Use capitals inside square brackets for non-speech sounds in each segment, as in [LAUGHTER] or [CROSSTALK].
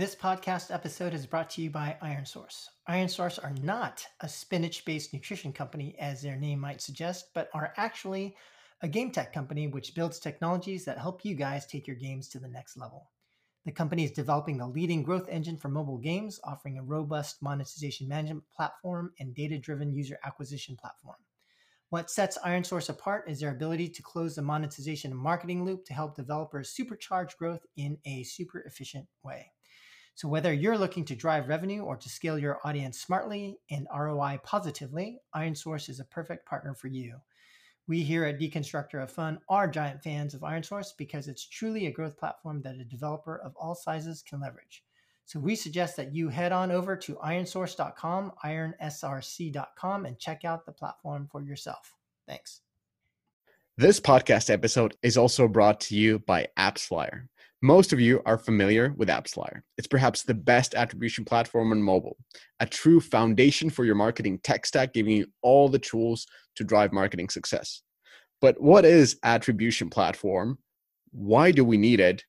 This podcast episode is brought to you by ironSource. ironSource are not a spinach based nutrition company, as their name might suggest, but are actually a game tech company which builds technologies that help you guys take your games to the next level. The company is developing the leading growth engine for mobile games, offering a robust monetization management platform and data driven user acquisition platform. What sets ironSource apart is their ability to close the monetization and marketing loop to help developers supercharge growth in a super efficient way. So, whether you're looking to drive revenue or to scale your audience smartly and ROI positively, ironSource is a perfect partner for you. We here at Deconstructor of Fun are giant fans of ironSource because it's truly a growth platform that a developer of all sizes can leverage. So we suggest that you head on over to ironsource.com, ironsrc.com, and check out the platform for yourself. Thanks. This podcast episode is also brought to you by AppsFlyer. Most of you are familiar with AppsFlyer. It's perhaps the best attribution platform on mobile, a true foundation for your marketing tech stack, giving you all the tools to drive marketing success. But what is attribution platform? Why do we need it?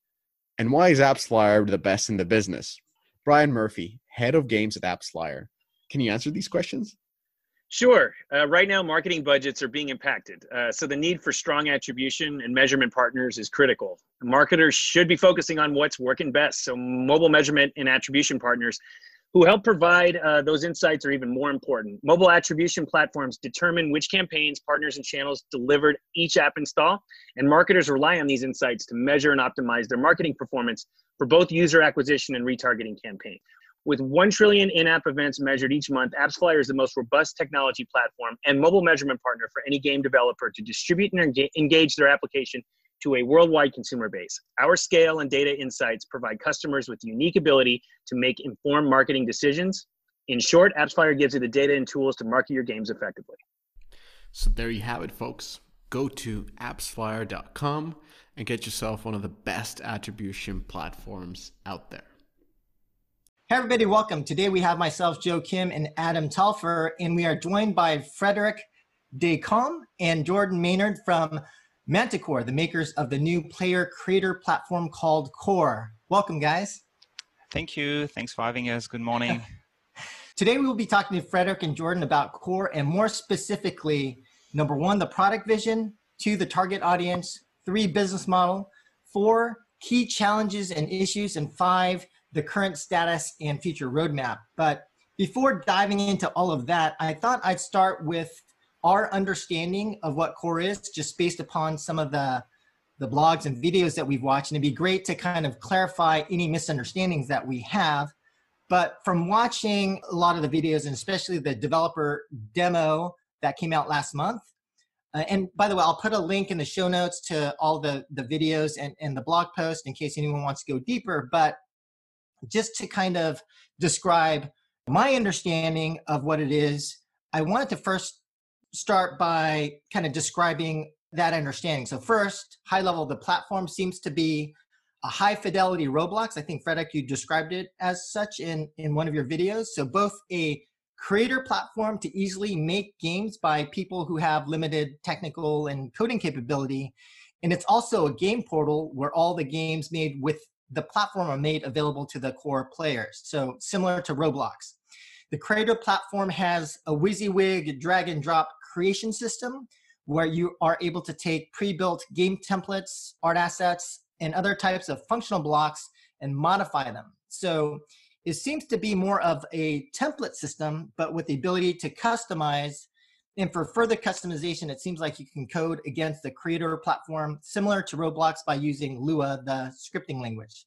And why is AppsFlyer the best in the business? Brian Murphy, head of games at AppsFlyer. Can you answer these questions? Sure. Uh, right now, marketing budgets are being impacted. Uh, so the need for strong attribution and measurement partners is critical. Marketers should be focusing on what's working best. So mobile measurement and attribution partners who help provide uh, those insights are even more important. Mobile attribution platforms determine which campaigns, partners, and channels delivered each app install, and marketers rely on these insights to measure and optimize their marketing performance for both user acquisition and retargeting campaigns. With 1 trillion in app events measured each month, AppsFlyer is the most robust technology platform and mobile measurement partner for any game developer to distribute and engage their application to a worldwide consumer base. Our scale and data insights provide customers with the unique ability to make informed marketing decisions. In short, AppsFlyer gives you the data and tools to market your games effectively. So there you have it, folks. Go to appsflyer.com and get yourself one of the best attribution platforms out there. Hey, everybody, welcome. Today we have myself, Joe Kim, and Adam Telfer, and we are joined by Frederick Descamps and Jordan Maynard from Manticore, the makers of the new player creator platform called Core. Welcome, guys. Thank you. Thanks for having us. Good morning. [LAUGHS] [LAUGHS] Today we will be talking to Frederick and Jordan about Core and more specifically, number one, the product vision, two, the target audience, three, business model, four, key challenges and issues, and five, the current status and future roadmap. But before diving into all of that, I thought I'd start with our understanding of what core is, just based upon some of the the blogs and videos that we've watched, and it'd be great to kind of clarify any misunderstandings that we have. But from watching a lot of the videos, and especially the developer demo that came out last month, uh, and by the way, I'll put a link in the show notes to all the, the videos and, and the blog post in case anyone wants to go deeper. But just to kind of describe my understanding of what it is, I wanted to first start by kind of describing that understanding. So, first, high level, the platform seems to be a high fidelity Roblox. I think, Frederick, you described it as such in, in one of your videos. So, both a creator platform to easily make games by people who have limited technical and coding capability. And it's also a game portal where all the games made with the platform are made available to the core players. So similar to Roblox. The creator platform has a WYSIWYG drag and drop creation system where you are able to take pre-built game templates, art assets, and other types of functional blocks and modify them. So it seems to be more of a template system, but with the ability to customize. And for further customization, it seems like you can code against the creator platform, similar to Roblox by using Lua, the scripting language.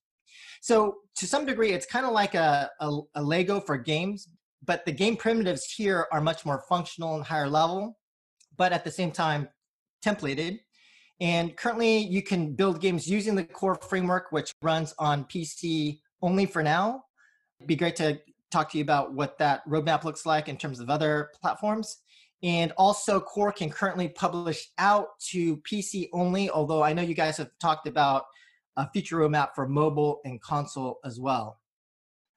So to some degree, it's kind of like a, a, a Lego for games, but the game primitives here are much more functional and higher level, but at the same time, templated. And currently, you can build games using the core framework, which runs on PC only for now. It'd be great to talk to you about what that roadmap looks like in terms of other platforms. And also, Core can currently publish out to PC only, although I know you guys have talked about a future roadmap for mobile and console as well.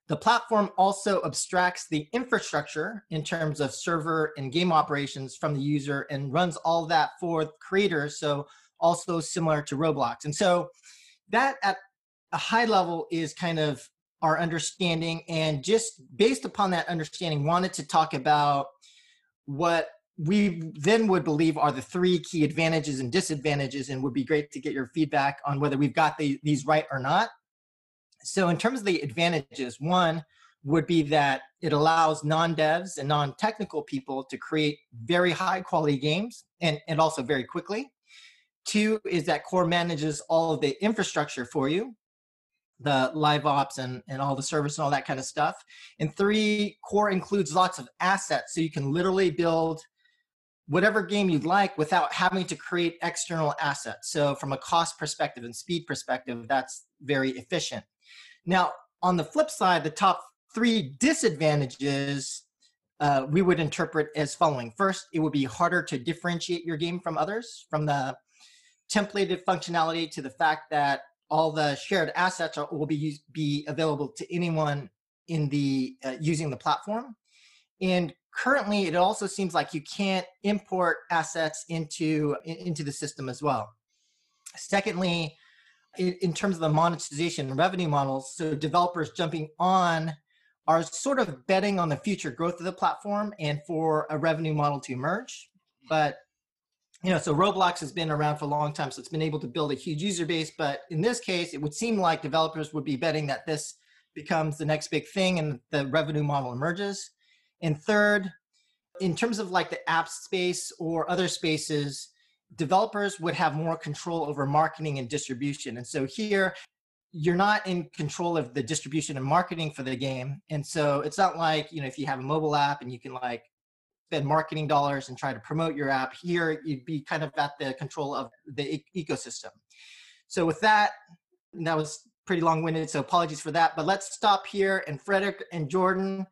The platform also abstracts the infrastructure in terms of server and game operations from the user and runs all that for creators. So, also similar to Roblox. And so, that at a high level is kind of our understanding and just based upon that understanding wanted to talk about what we then would believe are the three key advantages and disadvantages and would be great to get your feedback on whether we've got the, these right or not so in terms of the advantages one would be that it allows non-devs and non-technical people to create very high quality games and, and also very quickly two is that core manages all of the infrastructure for you the live ops and, and all the service and all that kind of stuff. And three, core includes lots of assets. So you can literally build whatever game you'd like without having to create external assets. So from a cost perspective and speed perspective, that's very efficient. Now, on the flip side, the top three disadvantages uh, we would interpret as following. First, it would be harder to differentiate your game from others, from the templated functionality to the fact that all the shared assets are, will be be available to anyone in the uh, using the platform. And currently, it also seems like you can't import assets into into the system as well. Secondly, in, terms of the monetization revenue models, so developers jumping on are sort of betting on the future growth of the platform and for a revenue model to emerge. But you know, so Roblox has been around for a long time, so it's been able to build a huge user base. But in this case, it would seem like developers would be betting that this becomes the next big thing and the revenue model emerges. And third, in terms of like the app space or other spaces, developers would have more control over marketing and distribution. And so here, you're not in control of the distribution and marketing for the game. And so it's not like, you know, if you have a mobile app and you can like spend marketing dollars and try to promote your app. Here, you'd be kind of at the control of the e- ecosystem. So with that, that was pretty long-winded, so apologies for that. But let's stop here. And Frederick and Jordan,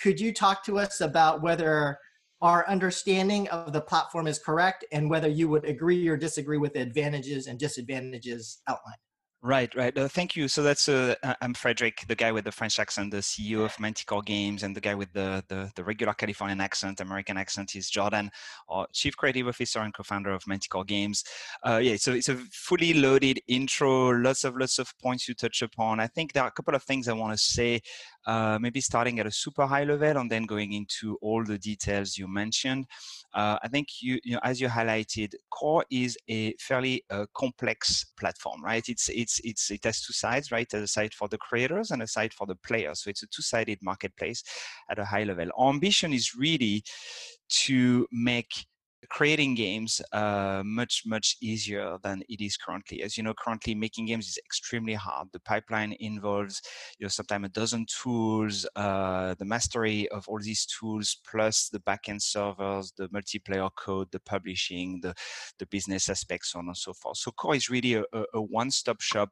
could you talk to us about whether our understanding of the platform is correct and whether you would agree or disagree with the advantages and disadvantages outlined? Right, right. Uh, thank you. So that's uh, I'm Frederick, the guy with the French accent, the CEO of Manticore Games, and the guy with the, the, the regular Californian accent, American accent is Jordan, our Chief Creative Officer and co-founder of Manticore Games. Uh, yeah, so it's a fully loaded intro, lots of lots of points you touch upon. I think there are a couple of things I want to say, uh, maybe starting at a super high level and then going into all the details you mentioned. Uh, I think you, you know, as you highlighted, Core is a fairly uh, complex platform, right? It's it's it's it has two sides, right? A side for the creators and a side for the players. So it's a two-sided marketplace at a high level. Our ambition is really to make creating games uh, much much easier than it is currently. As you know currently making games is extremely hard. The pipeline involves you know sometimes a dozen tools uh, the mastery of all these tools plus the backend servers the multiplayer code the publishing the the business aspects so on and so forth. So core is really a, a one-stop shop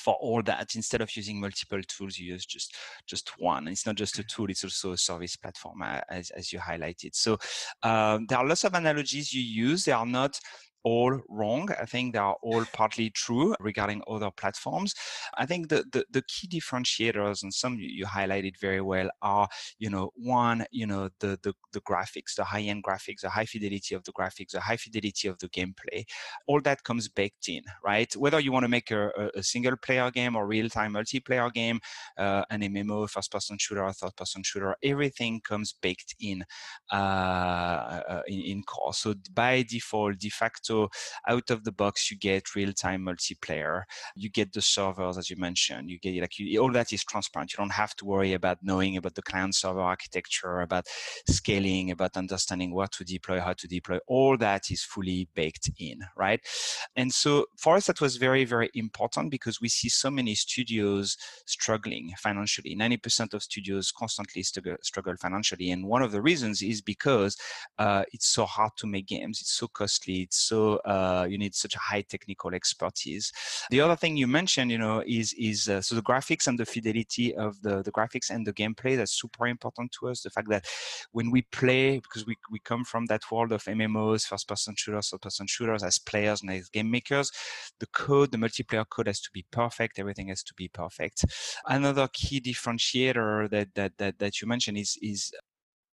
for all that instead of using multiple tools you use just just one. And it's not just a tool it's also a service platform uh, as, as you highlighted. So um, there are lots of analogies you use. They are not all wrong. I think they are all partly true regarding other platforms. I think the, the, the key differentiators, and some you, highlighted very well, are, you know, one, you know, the, the, the graphics, the high-end graphics, the high fidelity of the graphics, the high fidelity of the gameplay. All that comes baked in, right? Whether you want to make a, a single player game or real-time multiplayer game, uh, an MMO, first-person shooter, third-person shooter, everything comes baked in, uh, uh, in, in core. So by default, de facto, so out of the box, you get real-time multiplayer. You get the servers, as you mentioned. You get like you, all that is transparent. You don't have to worry about knowing about the client server architecture, about scaling, about understanding what to deploy, how to deploy. All that is fully baked in, right? And so for us, that was very, very important because we see so many studios struggling financially. 90% of studios constantly struggle financially. And one of the reasons is because uh, it's so hard to make games. It's so costly. It's so uh, you need such a high technical expertise. The other thing you mentioned, you know, is is uh, so the graphics and the fidelity of the the graphics and the gameplay. That's super important to us. The fact that when we play, because we we come from that world of MMOs, first-person shooters, third-person shooters, as players and as game makers, the code, the multiplayer code has to be perfect. Everything has to be perfect. Another key differentiator that that that, that you mentioned is is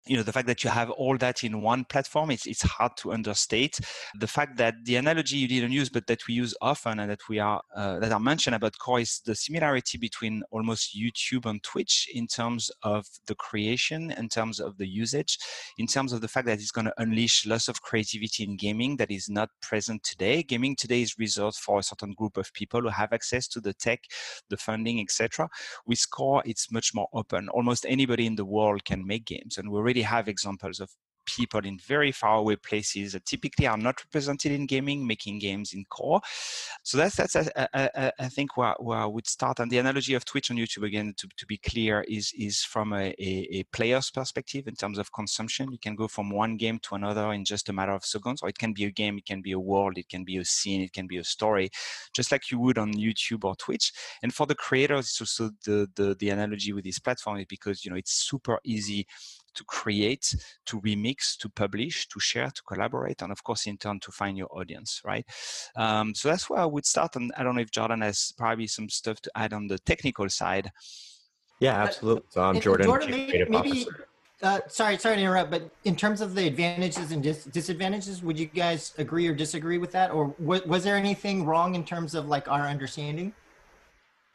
you know the fact that you have all that in one platform it's, it's hard to understate. The fact that the analogy you didn't use but that we use often and that we are uh, that are mentioned about core is the similarity between almost youtube and twitch in terms of the creation in terms of the usage in terms of the fact that it's going to unleash lots of creativity in gaming that is not present today. Gaming today is reserved for a certain group of people who have access to the tech the funding etc with core it's much more open. Almost anybody in the world can make games and we already have examples of people in very far away places that typically are not represented in gaming making games in core. So that's that's I, think where, where I would start. And the analogy of Twitch and YouTube again to, to be clear is is from a, a, a, player's perspective in terms of consumption. You can go from one game to another in just a matter of seconds or it can be a game it can be a world it can be a scene it can be a story just like you would on YouTube or Twitch. And for the creators it's also the the, the analogy with this platform is because you know it's super easy to create, to remix, to publish, to share, to collaborate, and of course, in turn, to find your audience, right? Um, so that's where I would start. And I don't know if Jordan has probably some stuff to add on the technical side. Yeah, absolutely. So I'm Jordan, Jordan maybe, maybe uh, sorry, sorry to interrupt, but in terms of the advantages and dis- disadvantages, would you guys agree or disagree with that, or was, was there anything wrong in terms of like our understanding?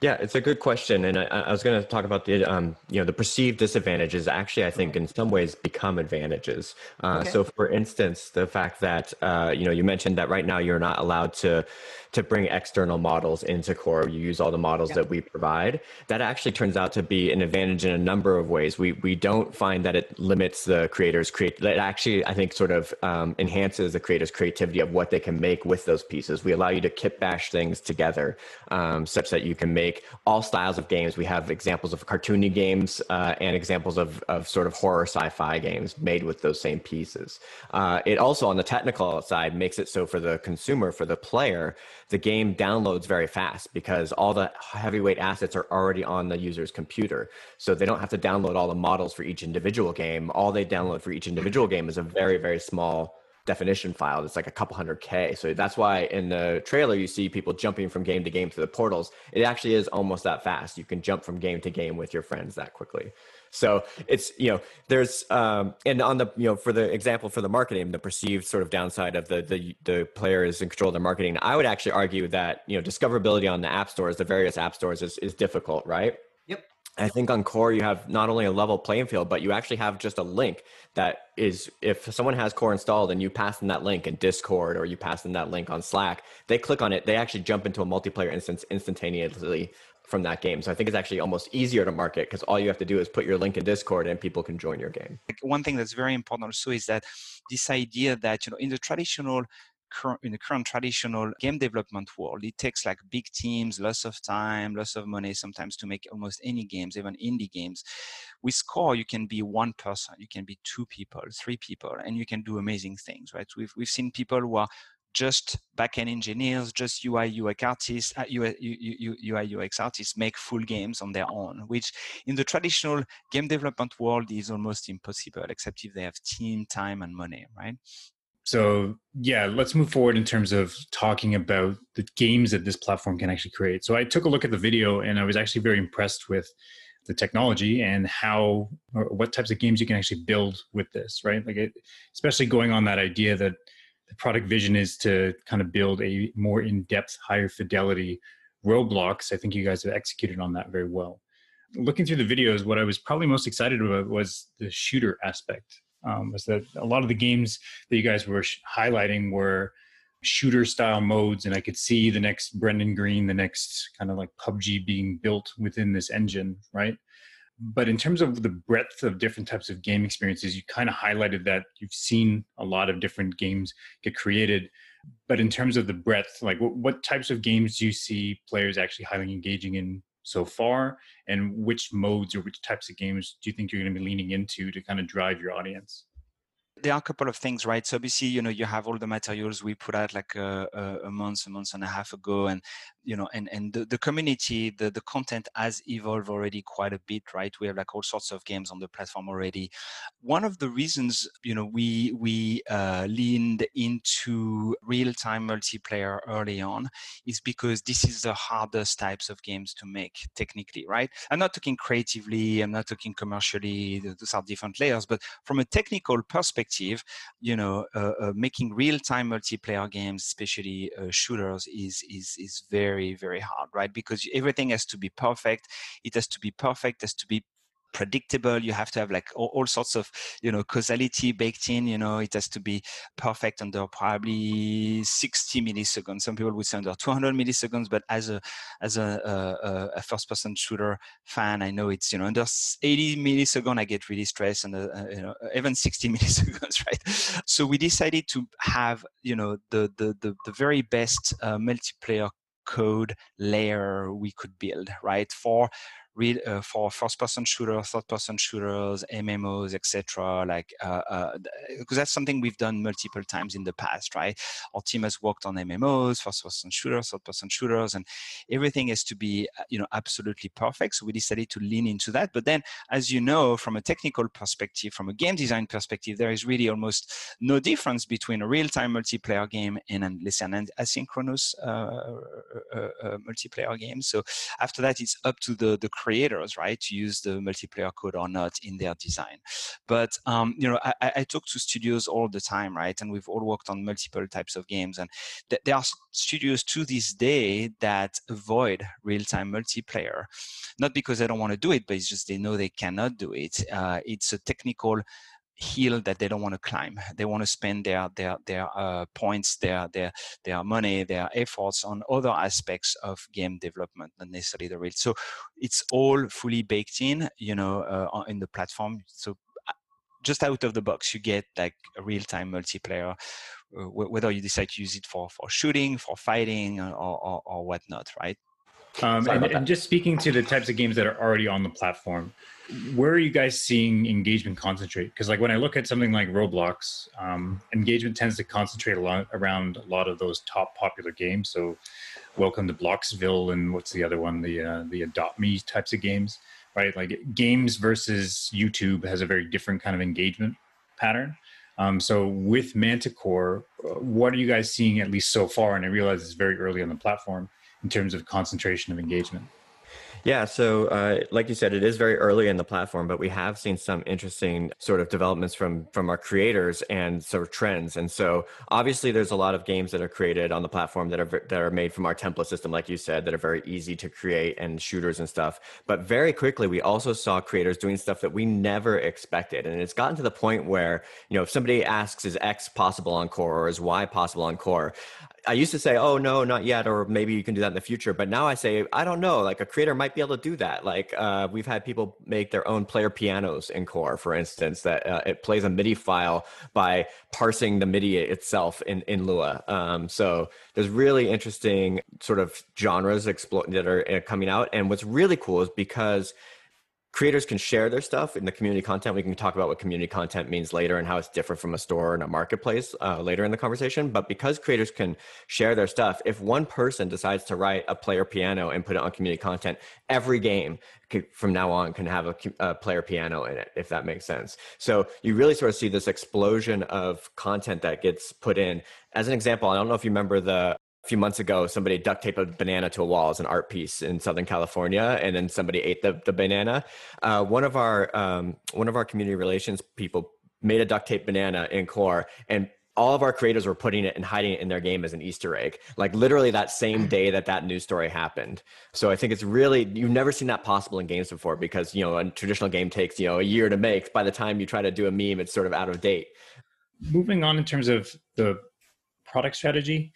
Yeah, it's a good question, and I, I was going to talk about the um, you know the perceived disadvantages. Actually, I think in some ways become advantages. Uh, okay. So, for instance, the fact that uh, you know you mentioned that right now you're not allowed to to bring external models into core. You use all the models yeah. that we provide. That actually turns out to be an advantage in a number of ways. We we don't find that it limits the creators create. That actually I think sort of um, enhances the creators' creativity of what they can make with those pieces. We allow you to kit bash things together um, such that you can make all styles of games. We have examples of cartoony games uh, and examples of of sort of horror sci-fi games made with those same pieces. Uh, it also on the technical side makes it so for the consumer, for the player the game downloads very fast because all the heavyweight assets are already on the user's computer. So they don't have to download all the models for each individual game. All they download for each individual game is a very, very small definition file that's like a couple hundred K. So that's why in the trailer you see people jumping from game to game through the portals. It actually is almost that fast. You can jump from game to game with your friends that quickly. So it's you know there's um, and on the you know for the example for the marketing, the perceived sort of downside of the the the player is in control of their marketing. I would actually argue that you know discoverability on the app stores, the various app stores, is is difficult, right? I think on core you have not only a level playing field, but you actually have just a link that is if someone has core installed and you pass them that link in Discord or you pass them that link on Slack, they click on it, they actually jump into a multiplayer instance instantaneously from that game. So I think it's actually almost easier to market because all you have to do is put your link in Discord and people can join your game. One thing that's very important also is that this idea that you know in the traditional in the current traditional game development world, it takes like big teams, lots of time, lots of money sometimes to make almost any games, even indie games. With Core, you can be one person, you can be two people, three people, and you can do amazing things, right? We've, we've seen people who are just backend engineers, just UI UX artists, uh, UI UX artists make full games on their own, which in the traditional game development world is almost impossible, except if they have team, time, and money, right? So yeah, let's move forward in terms of talking about the games that this platform can actually create. So I took a look at the video and I was actually very impressed with the technology and how or what types of games you can actually build with this, right? Like it, especially going on that idea that the product vision is to kind of build a more in-depth, higher fidelity Roblox. I think you guys have executed on that very well. Looking through the videos, what I was probably most excited about was the shooter aspect. Um, was that a lot of the games that you guys were sh- highlighting were shooter style modes, and I could see the next Brendan Greene, the next kind of like PUBG being built within this engine, right? but in terms of the breadth of different types of game experiences you kind of highlighted that you've seen a lot of different games get created but in terms of the breadth like what, what types of games do you see players actually highly engaging in so far and which modes or which types of games do you think you're going to be leaning into to kind of drive your audience there are a couple of things, right? So obviously, you know, you have all the materials we put out like a, a, a month, a month and a half ago, and you know, and and the, the community, the the content has evolved already quite a bit, right? We have like all sorts of games on the platform already. One of the reasons, you know, we we uh, leaned into real time multiplayer early on is because this is the hardest types of games to make technically, right? I'm not talking creatively, I'm not talking commercially. Those are different layers, but from a technical perspective perspective, you know, uh, uh, making real-time multiplayer games, especially uh, shooters, is is is very very hard, right? Because everything has to be perfect. It has to be perfect. Has to be predictable. You have to have like all, all, sorts of you know causality baked in you know it has to be perfect under probably 60 milliseconds. Some people would say under 200 milliseconds but as a as a, a, a first person shooter fan i know it's you know under 80 milliseconds i get really stressed and uh, uh you know even 60 [LAUGHS] milliseconds right? So we decided to have you know the the the, the very best uh, multiplayer code layer we could build right? For real uh, for first-person shooters, third-person shooters, MMOs, etc. Like because uh, uh, that's something we've done multiple times in the past, right? Our team has worked on MMOs, first-person shooters, third-person shooters, and everything has to be you know absolutely perfect. So we decided to lean into that. But then, as you know, from a technical perspective, from a game design perspective, there is really almost no difference between a real-time multiplayer game and, say an asynchronous uh, uh, uh, multiplayer game. So after that, it's up to the the creators, right, to use the multiplayer code or not in their design. But um, you know, I, I, talk to studios all the time, right, and we've all worked on multiple types of games, and th- there are studios to this day that avoid real-time multiplayer, not because they don't want to do it, but it's just they know they cannot do it. Uh, it's a technical hill that they don't want to climb. They want to spend their their their uh, points, their their their money, their efforts on other aspects of game development, not necessarily the real. So it's all fully baked in, you know, uh, in the platform. So uh, just out of the box, you get like a real time multiplayer. Uh, whether you decide to use it for, for shooting, for fighting, or, or, or whatnot, right? Um, and, and just speaking to the types of games that are already on the platform, where are you guys seeing engagement concentrate? Because like when I look at something like Roblox, um, engagement tends to concentrate a lot around a lot of those top popular games. So, Welcome to Bloxville and what's the other one? The uh, the Adopt Me types of games, right? Like games versus YouTube has a very different kind of engagement pattern. Um, so with Manticore, uh, what are you guys seeing at least so far? And I realize it's very early on the platform in terms of concentration of engagement. Yeah, so uh, like you said, it is very early in the platform, but we have seen some interesting sort of developments from from our creators and sort of trends. And so obviously, there's a lot of games that are created on the platform that are that are made from our template system, like you said, that are very easy to create and shooters and stuff. But very quickly, we also saw creators doing stuff that we never expected, and it's gotten to the point where you know if somebody asks, "Is X possible on Core or is Y possible on Core?" I used to say, "Oh no, not yet," or maybe you can do that in the future. But now I say, I don't know. Like a creator might be able to do that. Like uh, we've had people make their own player pianos in Core, for instance, that uh, it plays a MIDI file by parsing the MIDI itself in in Lua. Um, so there's really interesting sort of genres explo- that are uh, coming out, and what's really cool is because creators can share their stuff in the community content. We can talk about what community content means later and how it's different from a store and a marketplace uh, later in the conversation. But because creators can share their stuff, if one person decides to write a player piano and put it on community content, every game could, from now on can have a, a, player piano in it, if that makes sense. So you really sort of see this explosion of content that gets put in. As an example, I don't know if you remember the few months ago, somebody duct taped a banana to a wall as an art piece in Southern California, and then somebody ate the, the banana. Uh, one of our um, one of our community relations people made a duct tape banana in Core, and all of our creators were putting it and hiding it in their game as an Easter egg, like literally that same day that that news story happened. So I think it's really you've never seen that possible in games before because you know a traditional game takes you know a year to make. By the time you try to do a meme, it's sort of out of date. Moving on in terms of the product strategy,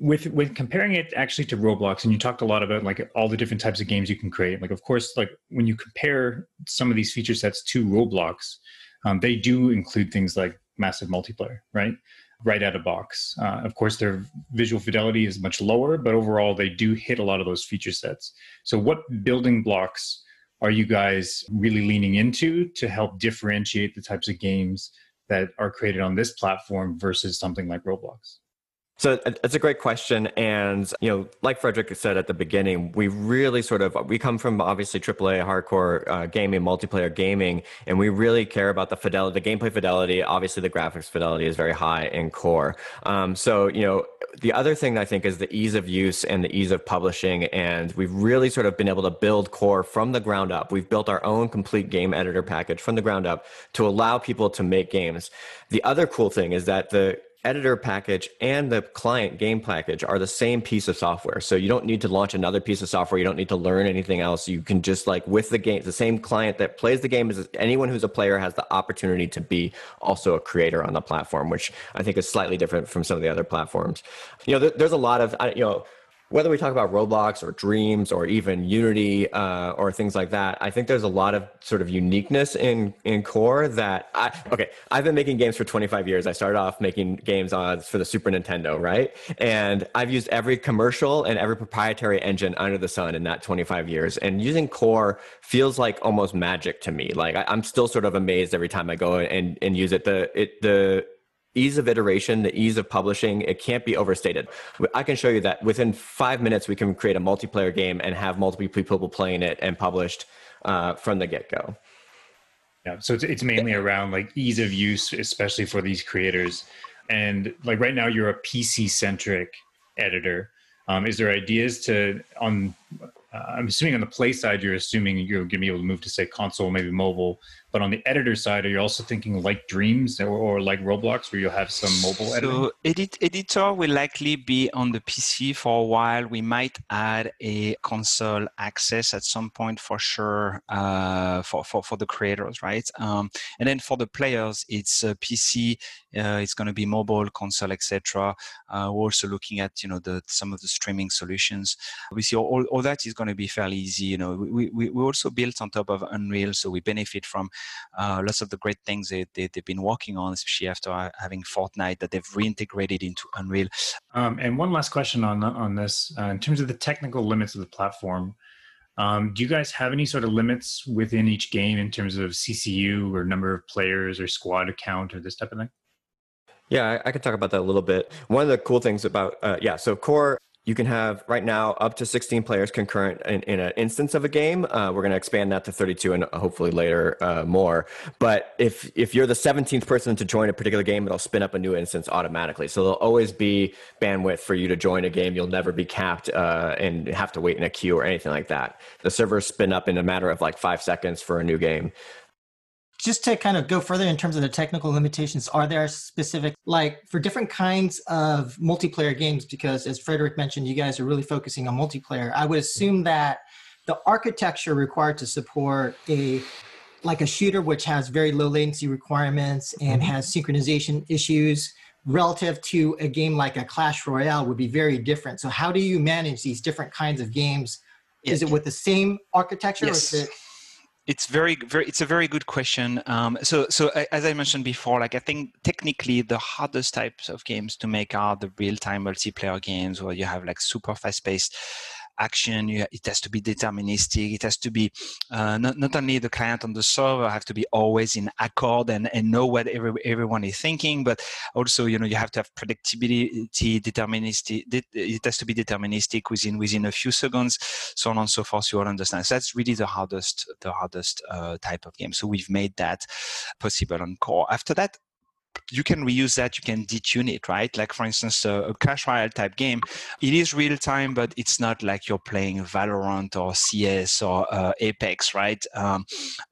with with comparing it actually to roblox and you talked a lot about like all the different types of games you can create like of course like when you compare some of these feature sets to roblox um, they do include things like massive multiplayer right? Right out of box. Uh, of course their visual fidelity is much lower but overall they do hit a lot of those feature sets. So what building blocks are you guys really leaning into to help differentiate the types of games that are created on this platform versus something like Roblox? So it's a great question, and you know, like Frederick said at the beginning, we really sort of we come from obviously AAA hardcore uh, gaming, multiplayer gaming, and we really care about the fidelity, the gameplay fidelity. Obviously, the graphics fidelity is very high in core. Um, so you know, the other thing I think is the ease of use and the ease of publishing, and we've really sort of been able to build core from the ground up. We've built our own complete game editor package from the ground up to allow people to make games. The other cool thing is that the editor package and the client game package are the same piece of software. So you don't need to launch another piece of software. You don't need to learn anything else. You can just like with the game, the same client that plays the game is anyone who's a player has the opportunity to be also a creator on the platform, which I think is slightly different from some of the other platforms. You know, there, there's a lot of, you know, whether we talk about Roblox or Dreams or even Unity uh, or things like that, I think there's a lot of sort of uniqueness in in core that I okay. I've been making games for 25 years. I started off making games on for the Super Nintendo, right? And I've used every commercial and every proprietary engine under the sun in that 25 years. And using core feels like almost magic to me. Like I, I'm still sort of amazed every time I go and and use it. The it the ease of iteration, the ease of publishing, it can't be overstated. I can show you that within five minutes, we can create a multiplayer game and have multiple people playing it and published uh, from the get go. Yeah, so it's, it's mainly around like ease of use, especially for these creators. And like right now, you're a PC centric editor. Um, is there ideas to on uh, I'm assuming on the play side, you're assuming you're going to be able to move to say console, maybe mobile. But on the editor side, are you also thinking like Dreams or, or like Roblox, where you'll have some mobile so editing? Edit, editor will likely be on the PC for a while. We might add a console access at some point for sure uh, for, for, for the creators, right? Um, and then for the players, it's a PC, uh, it's going to be mobile, console, etc. Uh, we're also looking at you know the some of the streaming solutions. We see all, all that is going to be fairly easy. You know, we, we, we also built on top of Unreal, so we benefit from uh, lots of the great things they, they, have been working on, especially after having Fortnite that they've reintegrated into Unreal. Um, and one last question on on this, uh, in terms of the technical limits of the platform. Um, do you guys have any sort of limits within each game in terms of CCU or number of players or squad count or this type of thing? Yeah, I, I can talk about that a little bit. One of the cool things about, uh, yeah, so core you can have right now up to 16 players concurrent in, in an instance of a game. Uh, we're going to expand that to 32 and hopefully later uh, more. But if if you're the 17th person to join a particular game, it'll spin up a new instance automatically. So there'll always be bandwidth for you to join a game. You'll never be capped uh, and have to wait in a queue or anything like that. The servers spin up in a matter of like five seconds for a new game just to kind of go further in terms of the technical limitations, are there specific, like for different kinds of multiplayer games? Because as Frederick mentioned, you guys are really focusing on multiplayer. I would assume that the architecture required to support a like a shooter which has very low latency requirements and mm-hmm. has synchronization issues relative to a game like a Clash Royale would be very different. So how do you manage these different kinds of games? Is it with the same architecture yes. or is it it's very very it's a very good question. Um, so so as i mentioned before like i think technically the hardest types of games to make are the real-time multiplayer games where you have like super fast-paced action. You, it has to be deterministic. It has to be uh, not, not only the client on the server have to be always in accord and, and know what every, everyone is thinking, but also you know you have to have predictability, deterministic. It has to be deterministic within within a few seconds, so on and so forth. You all understand. So that's really the hardest the hardest uh, type of game. So we've made that possible on core. After that, you can reuse that you can detune it right? Like for instance a, a clash royale type game it is real time but it's not like you're playing valorant or cs or uh, apex right? Um,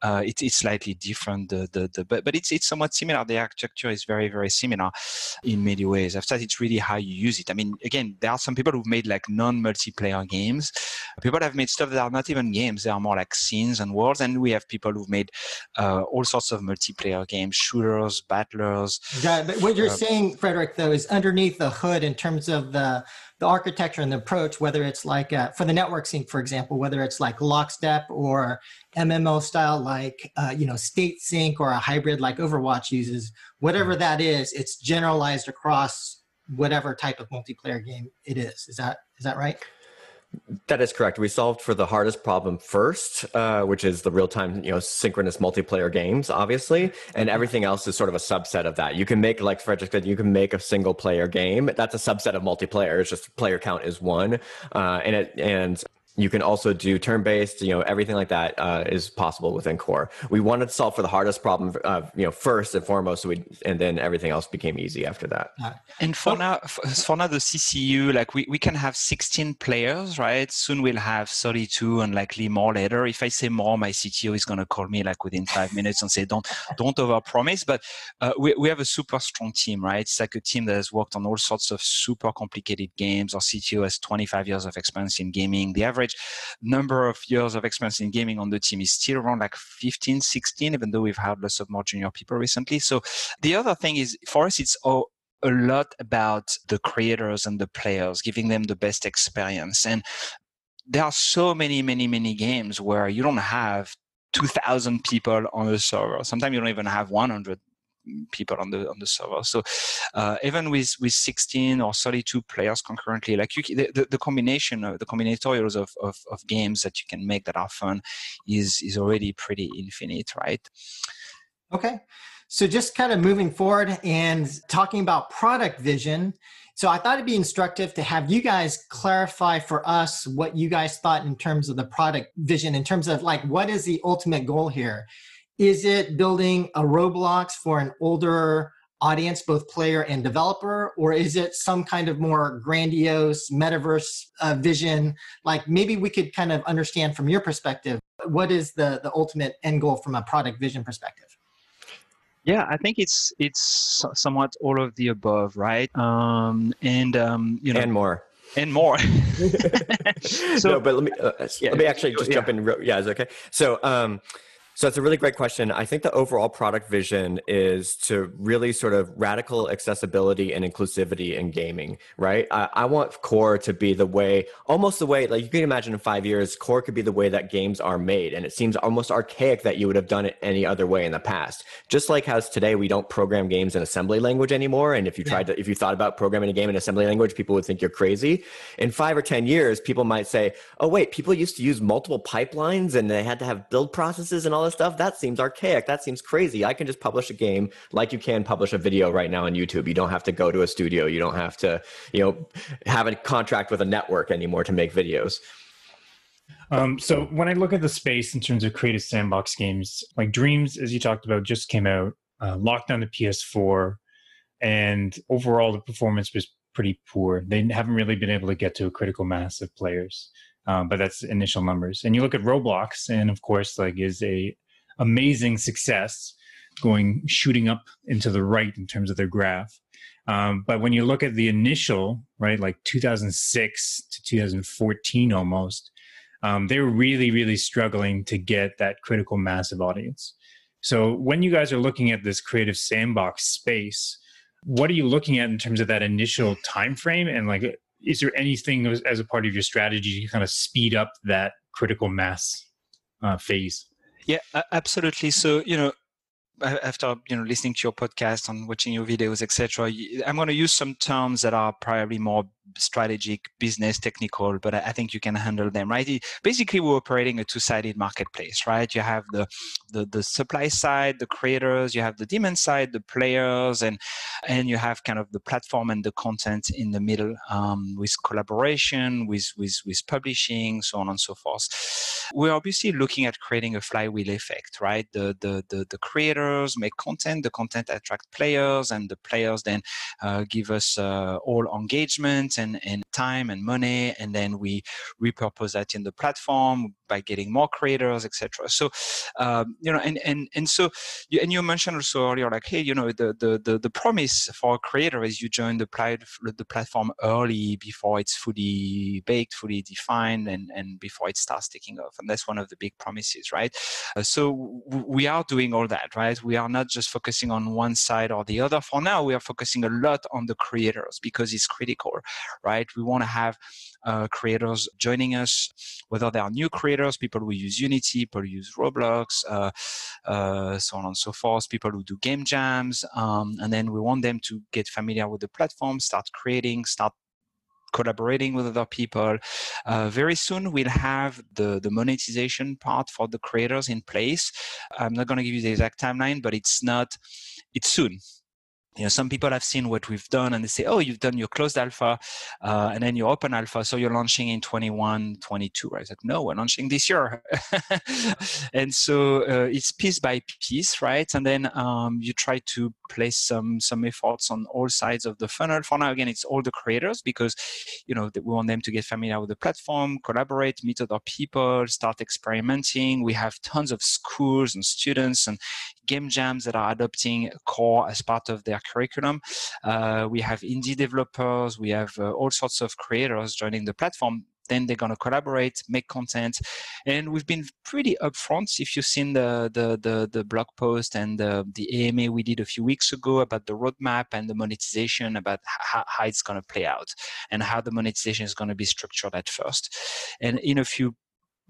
uh, it, it's slightly different the, the, the, but, but it's, it's somewhat similar. The architecture is very very similar in many ways. After that it's really how you use it. I mean again there are some people who've made like non-multiplayer games. People have made stuff that are not even games. They are more like scenes and worlds and we have people who've made uh, all sorts of multiplayer games shooters battlers yeah, but what you're uh, saying, Frederick, though, is underneath the hood in terms of the the architecture and the approach, whether it's like uh, for the network sync, for example, whether it's like lockstep or MMO style, like uh, you know state sync or a hybrid like Overwatch uses, whatever mm-hmm. that is, it's generalized across whatever type of multiplayer game it is. Is that is that right? That is correct. We solved for the hardest problem first, uh, which is the real-time, you know, synchronous multiplayer games, obviously, and everything else is sort of a subset of that. You can make, like Frederick said, you can make a single-player game. That's a subset of multiplayer. It's just player count is one, uh, and it and you can also do turn-based, you know, everything like that uh, is possible within Core. We wanted to solve for the hardest problem, uh, you know, first and foremost, so we, and then everything else became easy after that. And for now, for now, the CCU, like we, we can have 16 players, right? Soon we'll have 32 and likely more later. If I say more, my CTO is going to call me like within five minutes and say, don't, don't overpromise. But uh, we, we have a super strong team, right? It's like a team that has worked on all sorts of super complicated games. Our CTO has 25 years of experience in gaming. The average average number of years of experience in gaming on the team is still around like 15, 16, even though we've had lots of more junior people recently. So the other thing is for us, it's all, a lot about the creators and the players, giving them the best experience. And there are so many, many, many games where you don't have 2,000 people on a server. Sometimes you don't even have 100 people on the on the server. So uh, even with with 16 or 32 players concurrently, like you, the, the, the combination of the combinatorials of, of, of games that you can make that are fun is is already pretty infinite, right? Okay. So just kind of moving forward and talking about product vision. So I thought it'd be instructive to have you guys clarify for us what you guys thought in terms of the product vision, in terms of like what is the ultimate goal here? Is it building a Roblox for an older audience, both player and developer, or is it some kind of more grandiose metaverse uh, vision? Like maybe we could kind of understand from your perspective, what is the, the ultimate end goal from a product vision perspective? Yeah, I think it's it's somewhat all of the above, right? Um, and um, you know, and more and more. [LAUGHS] [LAUGHS] so, no, but let me uh, yeah, let me actually just yeah. jump in. Yeah, it's okay. So, um, so it's a really great question. I think the overall product vision is to really sort of radical accessibility and inclusivity in gaming, right? I, I, want core to be the way, almost the way, like you can imagine in five years, core could be the way that games are made. And it seems almost archaic that you would have done it any other way in the past. Just like how today we don't program games in assembly language anymore. And if you tried to, if you thought about programming a game in assembly language, people would think you're crazy. In five or 10 years, people might say, oh, wait, people used to use multiple pipelines and they had to have build processes and all this stuff, that seems archaic. That seems crazy. I can just publish a game like you can publish a video right now on YouTube. You don't have to go to a studio. You don't have to, you know, have a contract with a network anymore to make videos. Um, so when I look at the space in terms of creative sandbox games, like Dreams, as you talked about, just came out, uh, locked down the PS4, and overall the performance was pretty poor. They haven't really been able to get to a critical mass of players um, but that's initial numbers. And you look at Roblox, and of course, like is a amazing success, going shooting up into the right in terms of their graph. Um, but when you look at the initial, right, like 2006 to 2014 almost, um, they were really, really struggling to get that critical massive audience. So when you guys are looking at this creative sandbox space, what are you looking at in terms of that initial time frame and like is there anything as a part of your strategy to kind of speed up that critical mass uh, phase? Yeah, absolutely. So you know, after you know listening to your podcast and watching your videos, etc., I'm going to use some terms that are probably more strategic, business, technical, but I think you can handle them, right? Basically, we're operating a two-sided marketplace, right? You have the, the the supply side, the creators, you have the demand side, the players, and and you have kind of the platform and the content in the middle um, with collaboration, with with with publishing, so on and so forth. We're obviously looking at creating a flywheel effect, right? The the the, the creators make content, the content attract players, and the players then uh, give us uh, all engagement and, and time and money and then we repurpose that in the platform by getting more creators etc so um, you know and and and so you, and you mentioned also earlier like hey you know the the the, the promise for a creator is you join the, the platform early before it's fully baked fully defined and and before it starts taking off. And that's one of the big promises right? Uh, so w- we are doing all that right? We are not just focusing on one side or the other. For now we are focusing a lot on the creators because it's critical right we want to have uh, creators joining us, whether they are new creators, people who use Unity, people who use Roblox, uh, uh, so on and so forth, people who do game jams. Um, and then we want them to get familiar with the platform, start creating, start collaborating with other people. Uh, very soon, we'll have the, the monetization part for the creators in place. I'm not going to give you the exact timeline, but it's not, it's soon you know some people have seen what we've done and they say oh you've done your closed alpha uh, and then your open alpha so you're launching in 21 22 right? i like no we're launching this year. [LAUGHS] And so uh, it's piece by piece right? And then um, you try to place some some efforts on all sides of the funnel. For now again it's all the creators because you know we want them to get familiar with the platform collaborate meet other people start experimenting. We have tons of schools and students and game jams that are adopting core as part of their curriculum. Uh, we have indie developers, we have uh, all sorts of creators joining the platform. Then they're going to collaborate make content. And we've been pretty upfront. If you've seen the the the, the blog post and the, the ama we did a few weeks ago about the roadmap and the monetization about how, how it's going to play out and how the monetization is going to be structured at first. And in a few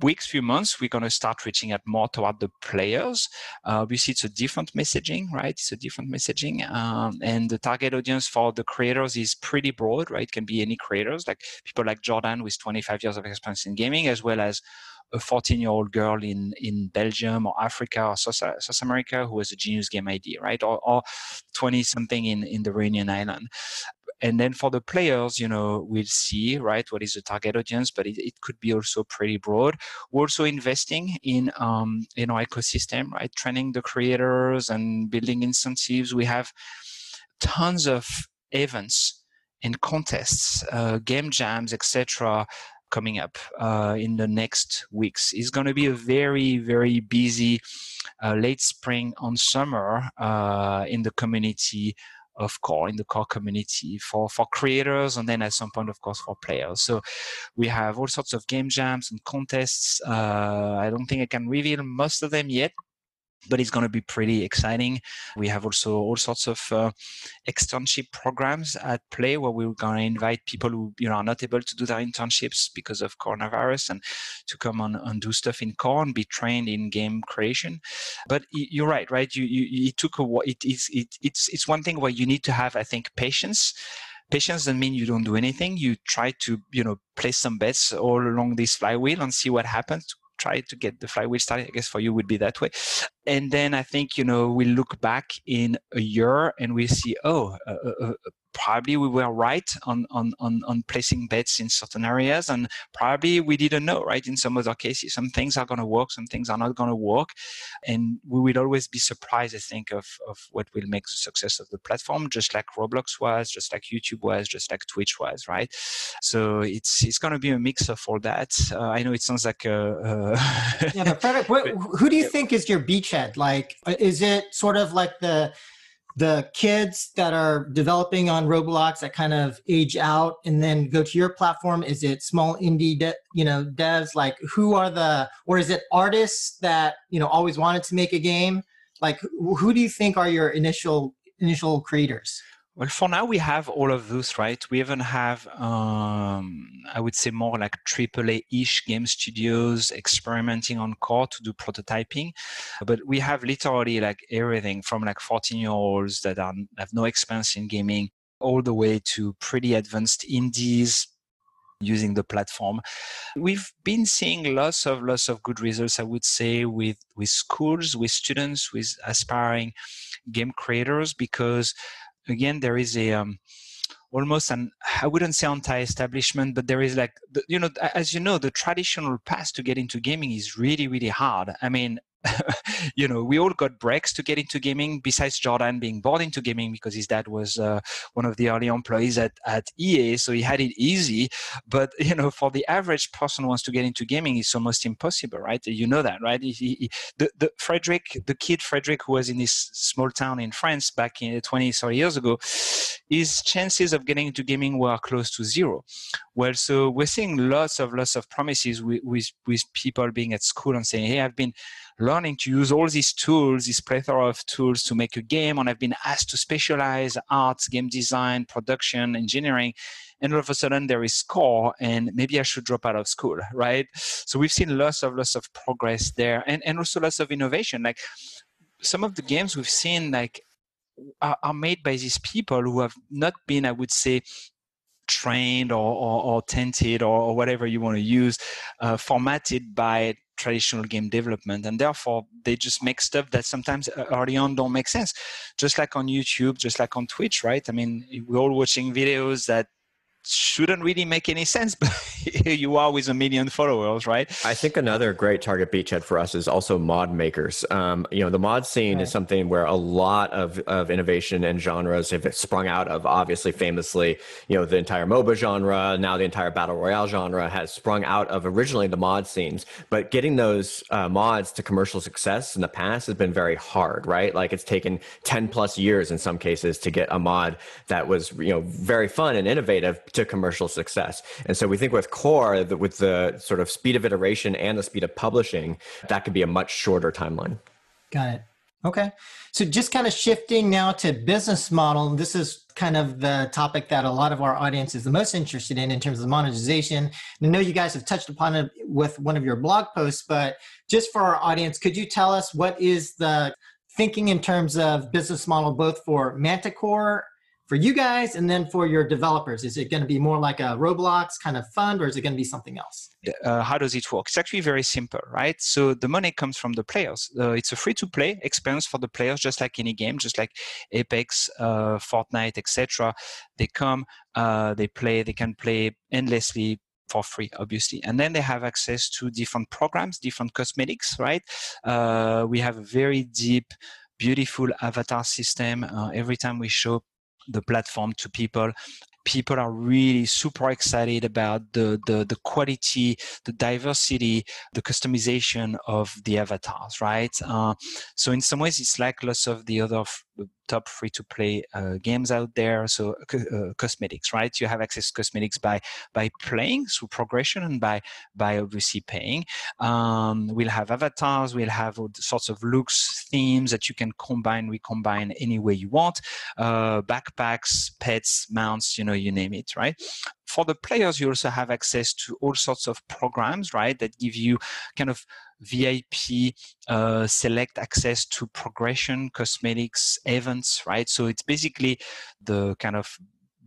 weeks, few months, we're going to start reaching out more toward the players. Uh, see it's a different messaging, right? It's a different messaging. Um, and the target audience for the creators is pretty broad, right? It can be any creators, like people like Jordan with 25 years of experience in gaming, as well as a 14 year old girl in, in Belgium or Africa or South, South America who has a genius game idea, right? Or 20 something in, in the Reunion Island and then for the players you know we'll see right what is the target audience but it, it could be also pretty broad. We're also investing in um, our ecosystem right? Training the creators and building incentives. We have tons of events and contests uh, game jams etc coming up uh, in the next weeks. It's going to be a very very busy uh, late spring on summer uh, in the community of core in the core community for for creators and then at some point of course for players. So we have all sorts of game jams and contests. Uh, i don't think i can reveal most of them yet but it's going to be pretty exciting. We have also all sorts of uh, externship programs at play where we're going to invite people who you know are not able to do their internships because of coronavirus and to come on and do stuff in core and be trained in game creation. But you're right, right? You, you it took a it is it, it's it's one thing where you need to have I think patience patience doesn't mean you don't do anything you try to you know place some bets all along this flywheel and see what happens try to get the flywheel started. I guess for you would be that way. And then I think you know we look back in a year and we see oh uh, uh, uh probably we were right on, on, on, on placing bets in certain areas and probably we didn't know right? In some other cases some things are going to work some things are not going to work. And we will always be surprised i think of, of what will make the success of the platform just like roblox was just like youtube was just like twitch was right? So it's it's going to be a mix of all that. Uh, i know it sounds like a, a yeah but Frederic, what, [LAUGHS] who do you think is your beachhead like uh, is it sort of like the the kids that are developing on Roblox that kind of age out and then go to your platform? Is it small indie, de- you know, devs? Like, who are the, or is it artists that you know always wanted to make a game? Like, who do you think are your initial initial creators? Well, for now we have all of those, right? We even have, um, I would say, more like AAA-ish game studios experimenting on core to do prototyping, but we have literally like everything from like 14-year-olds that are, have no experience in gaming, all the way to pretty advanced indies using the platform. We've been seeing lots of lots of good results, I would say, with with schools, with students, with aspiring game creators, because again there is a um, almost an i wouldn't say anti-establishment but there is like you know as you know the traditional path to get into gaming is really really hard. I mean [LAUGHS] you know, we all got breaks to get into gaming. Besides Jordan being born into gaming because his dad was uh, one of the early employees at, at EA, so he had it easy. But you know, for the average person who wants to get into gaming, it's almost impossible, right? You know that, right? He, he, the, the Frederic, the kid Frederic, who was in this small town in France back in 20, 30 years ago, his chances of getting into gaming were close to zero. Well, so we're seeing lots of lots of promises with, with, with people being at school and saying, "Hey, I've been." learning to use all these tools, this plethora of tools to make a game. And I've been asked to specialize arts, game design, production, engineering. And all of a sudden there is core and maybe I should drop out of school, right? So we've seen lots of lots of progress there and, and also lots of innovation. Like some of the games we've seen like are, are made by these people who have not been, I would say, trained or, or, or tainted or, or, whatever you want to use, uh, formatted by traditional game development. And therefore they just make stuff that sometimes uh, early on don't make sense. Just like on youtube just like on twitch right? I mean we're all watching videos that shouldn't really make any sense, [LAUGHS] but here you are with a million followers, right? I think another great target beachhead for us is also mod makers. Um, you know, the mod scene right. is something where a lot of, of innovation and genres have sprung out of. Obviously, famously, you know, the entire MOBA genre, now the entire battle royale genre has sprung out of originally the mod scenes. But getting those uh, mods to commercial success in the past has been very hard, right? Like it's taken ten plus years in some cases to get a mod that was you know very fun and innovative to commercial success. And so we think with core, with the sort of speed of iteration and the speed of publishing, that could be a much shorter timeline. Got it. Okay. So just kind of shifting now to business model. This is kind of the topic that a lot of our audience is the most interested in in terms of monetization. I know you guys have touched upon it with one of your blog posts, but just for our audience, could you tell us what is the thinking in terms of business model both for Manticore for you guys and then for your developers is it going to be more like a roblox kind of fund or is it going to be something else uh, how does it work it's actually very simple right so the money comes from the players uh, it's a free to play experience for the players just like any game just like apex uh, fortnite etc they come uh, they play they can play endlessly for free, obviously. And then they have access to different programs, different cosmetics, right? Uh, we have a very deep, beautiful avatar system. Uh, every time we show the platform to people people are really super excited about the, the, the quality, the diversity, the customization of the avatars, right? Uh, so in some ways, it's like lots of the other top free to play uh, games out there. So uh, cosmetics, right? You have access to cosmetics by by playing through progression and by by obviously paying. Um, we'll have avatars. We'll have all sorts of looks, themes that you can combine, recombine any way you want. Uh, backpacks, pets, mounts, you know, you name it, right? For the players, you also have access to all sorts of programs, right? That give you kind of VIP uh, select access to progression, cosmetics, events, right? So it's basically the kind of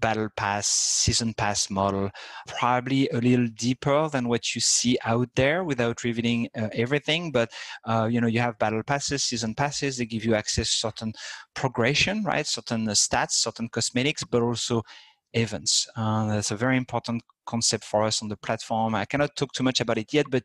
battle pass season pass model probably a little deeper than what you see out there without revealing uh, everything but uh, you know you have battle passes season passes they give you access to certain progression right certain uh, stats certain cosmetics but also events uh, that's a very important concept for us on the platform i cannot talk too much about it yet but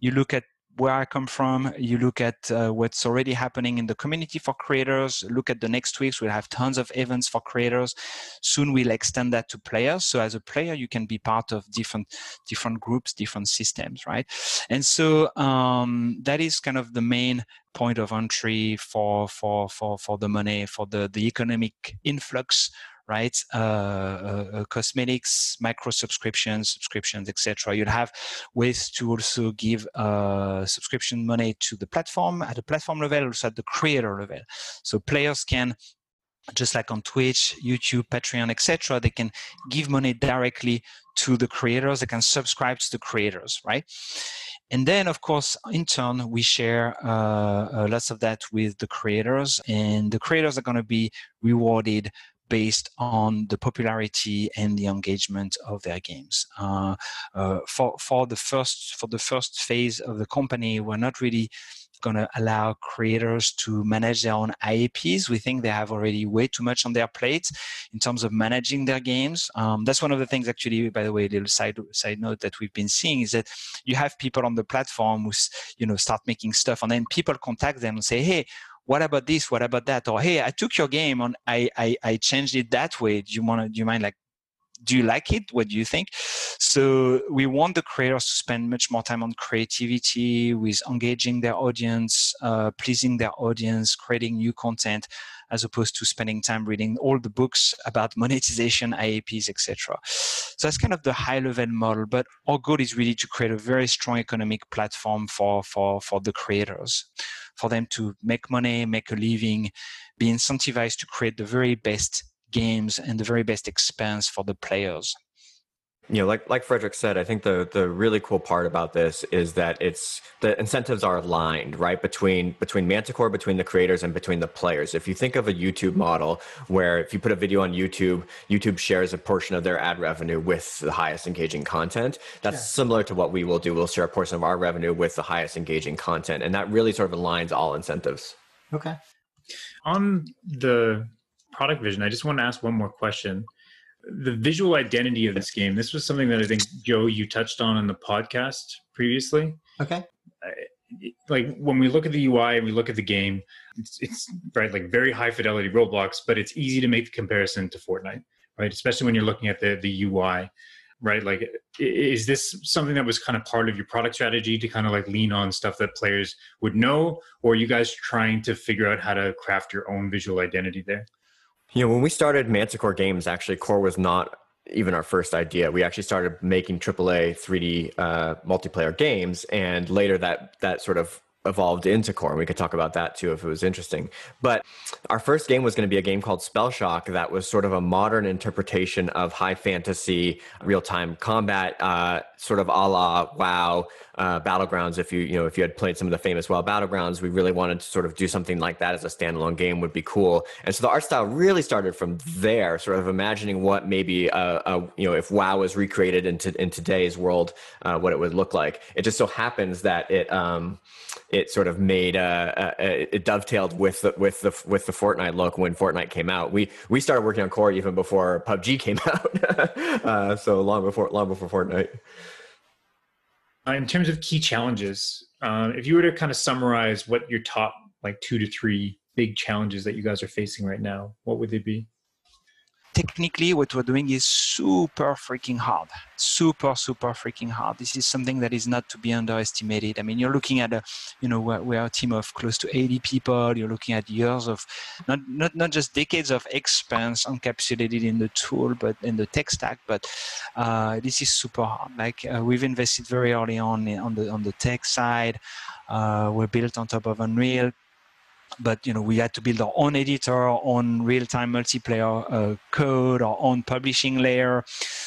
you look at where I come from, you look at uh, what's already happening in the community for creators. Look at the next weeks, we'll have tons of events for creators. Soon we'll extend that to players. So as a player, you can be part of different different groups, different systems, right? And so um, that is kind of the main point of entry for for for for the money for the the economic influx right? Uh, uh, uh, cosmetics, micro subscriptions, subscriptions, etc. You'll have ways to also give uh, subscription money to the platform at the platform level, also at the creator level. So players can just like on Twitch, YouTube, Patreon, etc., they can give money directly to the creators. They can subscribe to the creators, right? And then, of course, in turn, we share uh, uh, lots of that with the creators, and the creators are going to be rewarded based on the popularity and the engagement of their games. Uh, uh, for for the first for the first phase of the company, we're not really going to allow creators to manage their own IAPs. We think they have already way too much on their plate in terms of managing their games. Um, that's one of the things, actually, by the way, a little side side note that we've been seeing is that you have people on the platform who, you know, start making stuff, and then people contact them and say, "Hey, what about this? What about that? Or hey i took your game on i i, I changed it that way. Do you want to do you mind like do you like it? What do you think? So we want the creators to spend much more time on creativity with engaging their audience uh, pleasing their audience creating new content as opposed to spending time reading all the books about [LAUGHS] monetization, IAPs, etc. So that's kind of the high level model. But our goal is really to create a very strong economic platform for, for, for the creators, for them to make money, make a living, be incentivized to create the very best games and the very best experience for the players. You know like like frederic said i think the the really cool part about this is that it's the incentives are aligned right between between manticore between the creators and between the players. If you think of a youtube model where if you put a video on youtube youtube shares a portion of their ad revenue with the highest engaging content. That's yeah. similar to what we will do. We'll share a portion of our revenue with the highest engaging content and that really sort of aligns all incentives. Okay. On the product vision i just want to ask one more question the visual identity of this game. This was something that I think Joe you touched on in the podcast previously. Okay. Like when we look at the UI and we look at the game, it's, it's right like very high fidelity Roblox, but it's easy to make the comparison to Fortnite, right? Especially when you're looking at the the UI, right? Like, is this something that was kind of part of your product strategy to kind of like lean on stuff that players would know, or are you guys trying to figure out how to craft your own visual identity there? You know, when we started Manticore Games, actually, Core was not even our first idea. We actually started making AAA 3D uh, multiplayer games, and later that that sort of evolved into core and we could talk about that too if it was interesting but our first game was going to be a game called Spellshock that was sort of a modern interpretation of high fantasy real-time combat uh, sort of a la wow uh, battlegrounds if you you know if you had played some of the famous wow battlegrounds we really wanted to sort of do something like that as a standalone game would be cool and so the art style really started from there sort of imagining what maybe uh, uh you know if wow was recreated into in today's world uh, what it would look like it just so happens that it um, it sort of made uh, uh, it dovetailed with the with the with the Fortnite look when Fortnite came out. We we started working on Core even before PUBG came [LAUGHS] out, so long before long before Fortnite. Uh, in terms of key challenges, uh, if you were to kind of summarize what your top like two to three big challenges that you guys are facing right now, what would they be? Technically what we're doing is super freaking hard. Super super freaking hard. This is something that is not to be underestimated. I mean you're looking at a you know we're, a team of close to 80 people. You're looking at years of not not, not just decades of expense encapsulated in the tool but in the tech stack but uh, this is super hard. Like uh, we've invested very early on on the on the tech side. Uh, we're built on top of unreal but you know we had to build our own editor our own real-time multiplayer uh, code our own publishing layer.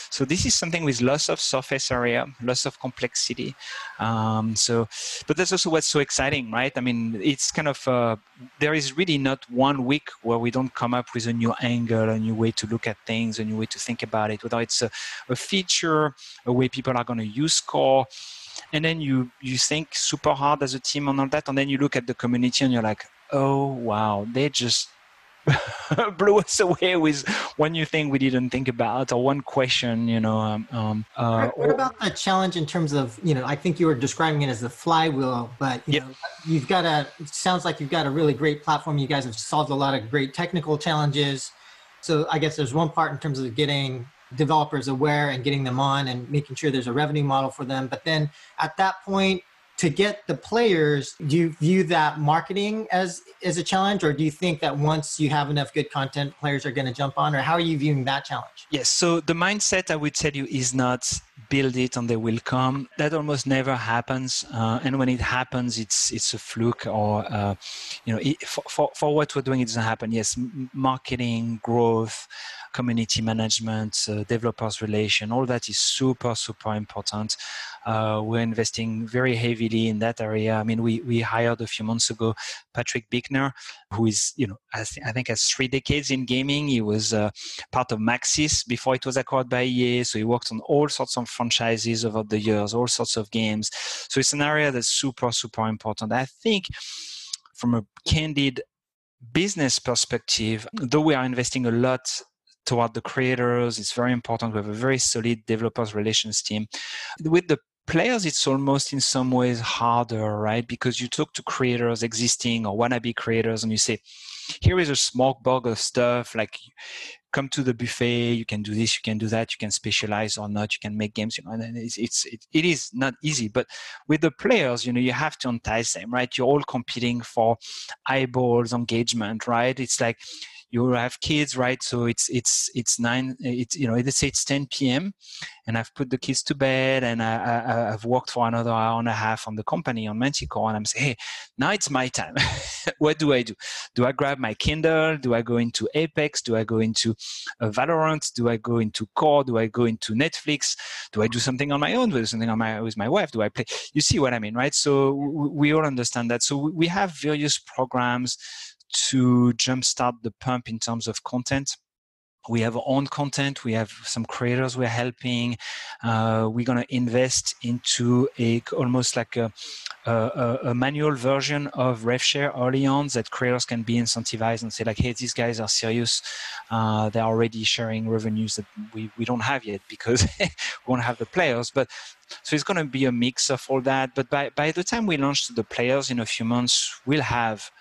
So this is something with lots of surface area lots of complexity. Um, so but that's also what's so exciting right? I mean it's kind of uh, there is really not one week where we don't come up with a new angle a new way to look at things a new way to think about it whether it's a, a feature a way people are going to use core and then you you think super hard as a team on all that and then you look at the community and you're like oh wow, they just [LAUGHS] blew us away with one new thing we didn't think about or one question you know um, um, uh, what about the challenge in terms of you know i think you were describing it as the flywheel but you yep. know you've got a it sounds like you've got a really great platform. You guys have solved a lot of great technical challenges. So i guess there's one part in terms of getting developers aware and getting them on and making sure there's a revenue model for them. But then at that point to get the players do you view that marketing as as a challenge or do you think that once you have enough good content players are going to jump on or how are you viewing that challenge? Yes so the mindset i would tell you is not build it and they will come. That almost never happens uh, and when it happens it's it's a fluke or uh, you know it, for, for, for what we're doing it doesn't happen. Yes marketing growth community management, uh, developers relation, all that is super, super important. Uh, we're investing very heavily in that area. I mean, we, we hired a few months ago Patrick Bickner, who is, you know, I, th- I think has three decades in gaming. He was uh, part of Maxis before it was acquired by EA. So he worked on all sorts of franchises over the years, all sorts of games. So it's an area that's super, super important. I think from a candid business perspective, though we are investing a lot toward the creators. It's very important. We have a very solid developers relations team. With the players, it's almost in some ways harder, right? Because you talk to creators, existing or wannabe creators, and you say, here is a smorgasbord of stuff like come to the buffet you can do this you can do that you can specialize or not you can make games you know and it's, it's it, it is not easy. But with the players you know you have to entice them right? You're all competing for eyeballs engagement right? It's like you have kids right? So it's it's it's nine it's you know let's say it's 10 p.m and i've put the kids to bed and I, I have worked for another hour and a half on the company on manticore and i'm saying hey now it's my time. [LAUGHS] What do i do? Do i grab my kindle? Do i go into apex? Do i go into uh, valorant? Do i go into core? Do i go into netflix? Do i do something on my own? Do something on my with my wife? Do i play? You see what i mean right? So we all understand that. So we have various programs to jumpstart the pump in terms of content. We have our own content. We have some creators we're helping. Uh, we're going to invest into a almost like a, a, a, manual version of RevShare early on that creators can be incentivized and say like hey these guys are serious. Uh, they're already sharing revenues that we, we don't have yet because [LAUGHS] we won't have the players. But so it's going to be a mix of all that. But by, by the time we launch the players in a few months we'll have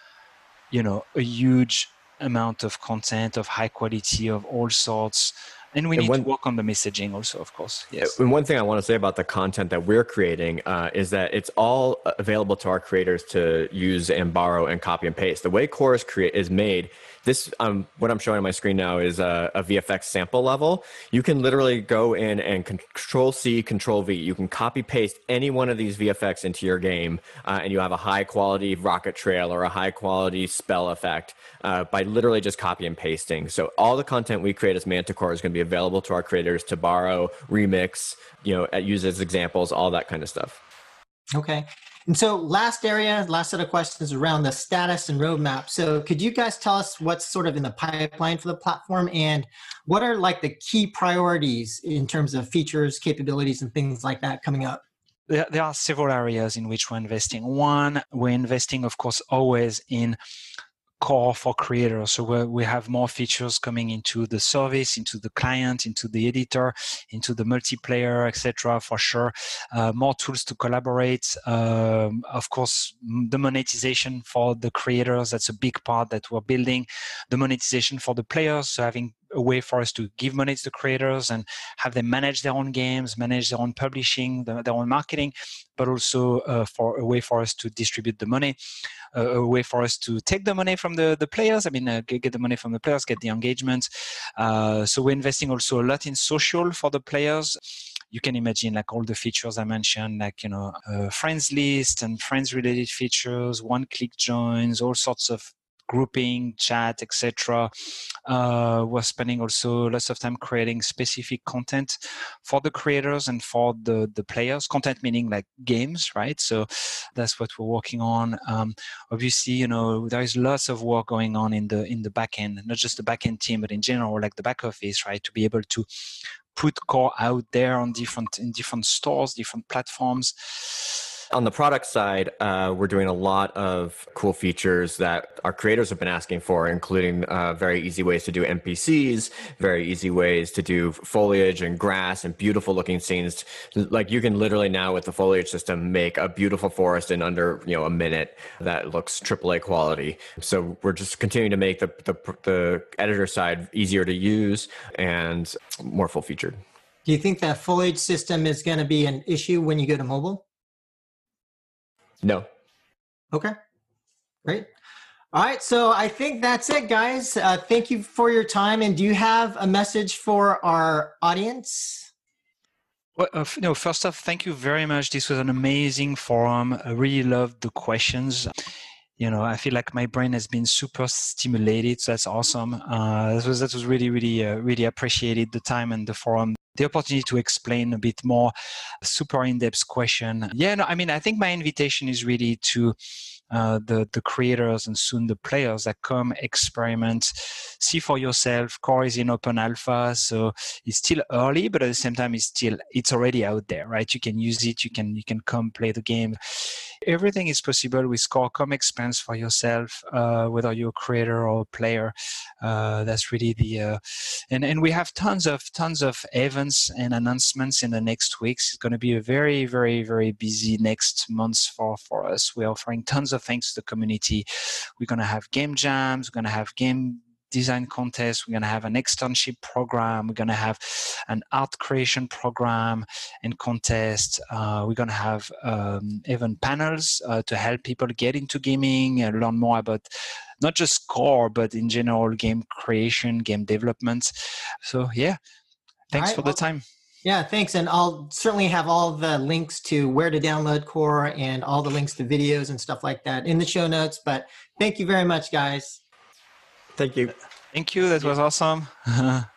you know a huge amount of content of high quality of all sorts. And we need to work on the messaging also of course. Yes. and one thing i want to say about the content that we're creating uh, is that it's all available to our creators to use and borrow and copy and paste. The way core is create is made this um, what i'm showing on my screen now is a, a, vfx sample level. You can literally go in and control c control v. You can copy paste any one of these vfx into your game uh, and you have a high quality rocket trail or a high quality spell effect uh, by literally just copy and pasting. So all the content we create as manticore is going to be available to our creators to borrow remix you know use as examples all that kind of stuff. Okay and so last area, last set of questions around the status and roadmap. So could you guys tell us what's sort of in the pipeline for the platform and what are like the key priorities in terms of features, capabilities, and things like that coming up? There, are several areas in which we're investing. One, we're investing, of course, always in core for creators. So we have more features coming into the service, into the client, into the editor, into the multiplayer, etc. For sure, uh, more tools to collaborate. Um, of course, the monetization for the creators. That's a big part that we're building. The monetization for the players. So having a way for us to give money to the creators and have them manage their own games, manage their own publishing, their, their own marketing, but also uh, for a way for us to distribute the money, uh, a way for us to take the money from the, the players. I mean, uh, get, get, the money from the players, get the engagement. Uh, so we're investing also a lot in social for the players you can imagine like all the features I mentioned, like you know, uh, friends list and friends related features, one click joins, all sorts of grouping, chat, etc. Uh, we're spending also lots of time creating specific content for the creators and for the the players. Content meaning like games, right? So that's what we're working on. Um, obviously, you know there is lots of work going on in the in the back end, not just the back end team, but in general, like the back office, right? To be able to put core out there on different in different stores, different platforms on the product side, uh, we're doing a lot of cool features that our creators have been asking for, including uh, very easy ways to do NPCs, very easy ways to do foliage and grass and beautiful looking scenes. Like you can literally now with the foliage system make a beautiful forest in under you know a minute that looks AAA quality. So we're just continuing to make the the, the editor side easier to use and more full featured. Do you think that foliage system is going to be an issue when you go to mobile? No. Okay. Great. All right. So I think that's it, guys. Uh, thank you for your time. And do you have a message for our audience? Well, uh, no, first off, thank you very much. This was an amazing forum. I really loved the questions. You know, I feel like my brain has been super stimulated. So that's awesome. Uh, that was that was really, really, uh, really appreciated the time and the forum the opportunity to explain a bit more super in-depth question. Yeah no i mean i think my invitation is really to uh, the the creators and soon the players that come experiment see for yourself. Core is in open alpha so it's still early but at the same time it's still it's already out there right? You can use it you can you can come play the game everything is possible with core come experience for yourself uh, whether you're a creator or a player uh, that's really the uh, and and we have tons of tons of events and announcements in the next weeks it's going to be a very very very busy next months for for us we're offering tons of things to the community. We're going to have game jams. We're going to have game design contest. We're going to have an externship program. We're going to have an art creation program and contest. Uh, we're going to have um, even panels uh, to help people get into gaming and learn more about not just core, but in general game creation, game development. So yeah, thanks right, for the time. Yeah, thanks. And I'll certainly have all the links to where to download Core and all the links to videos and stuff like that in the show notes. But thank you very much, guys. Thank you. Thank you. That was awesome. [LAUGHS]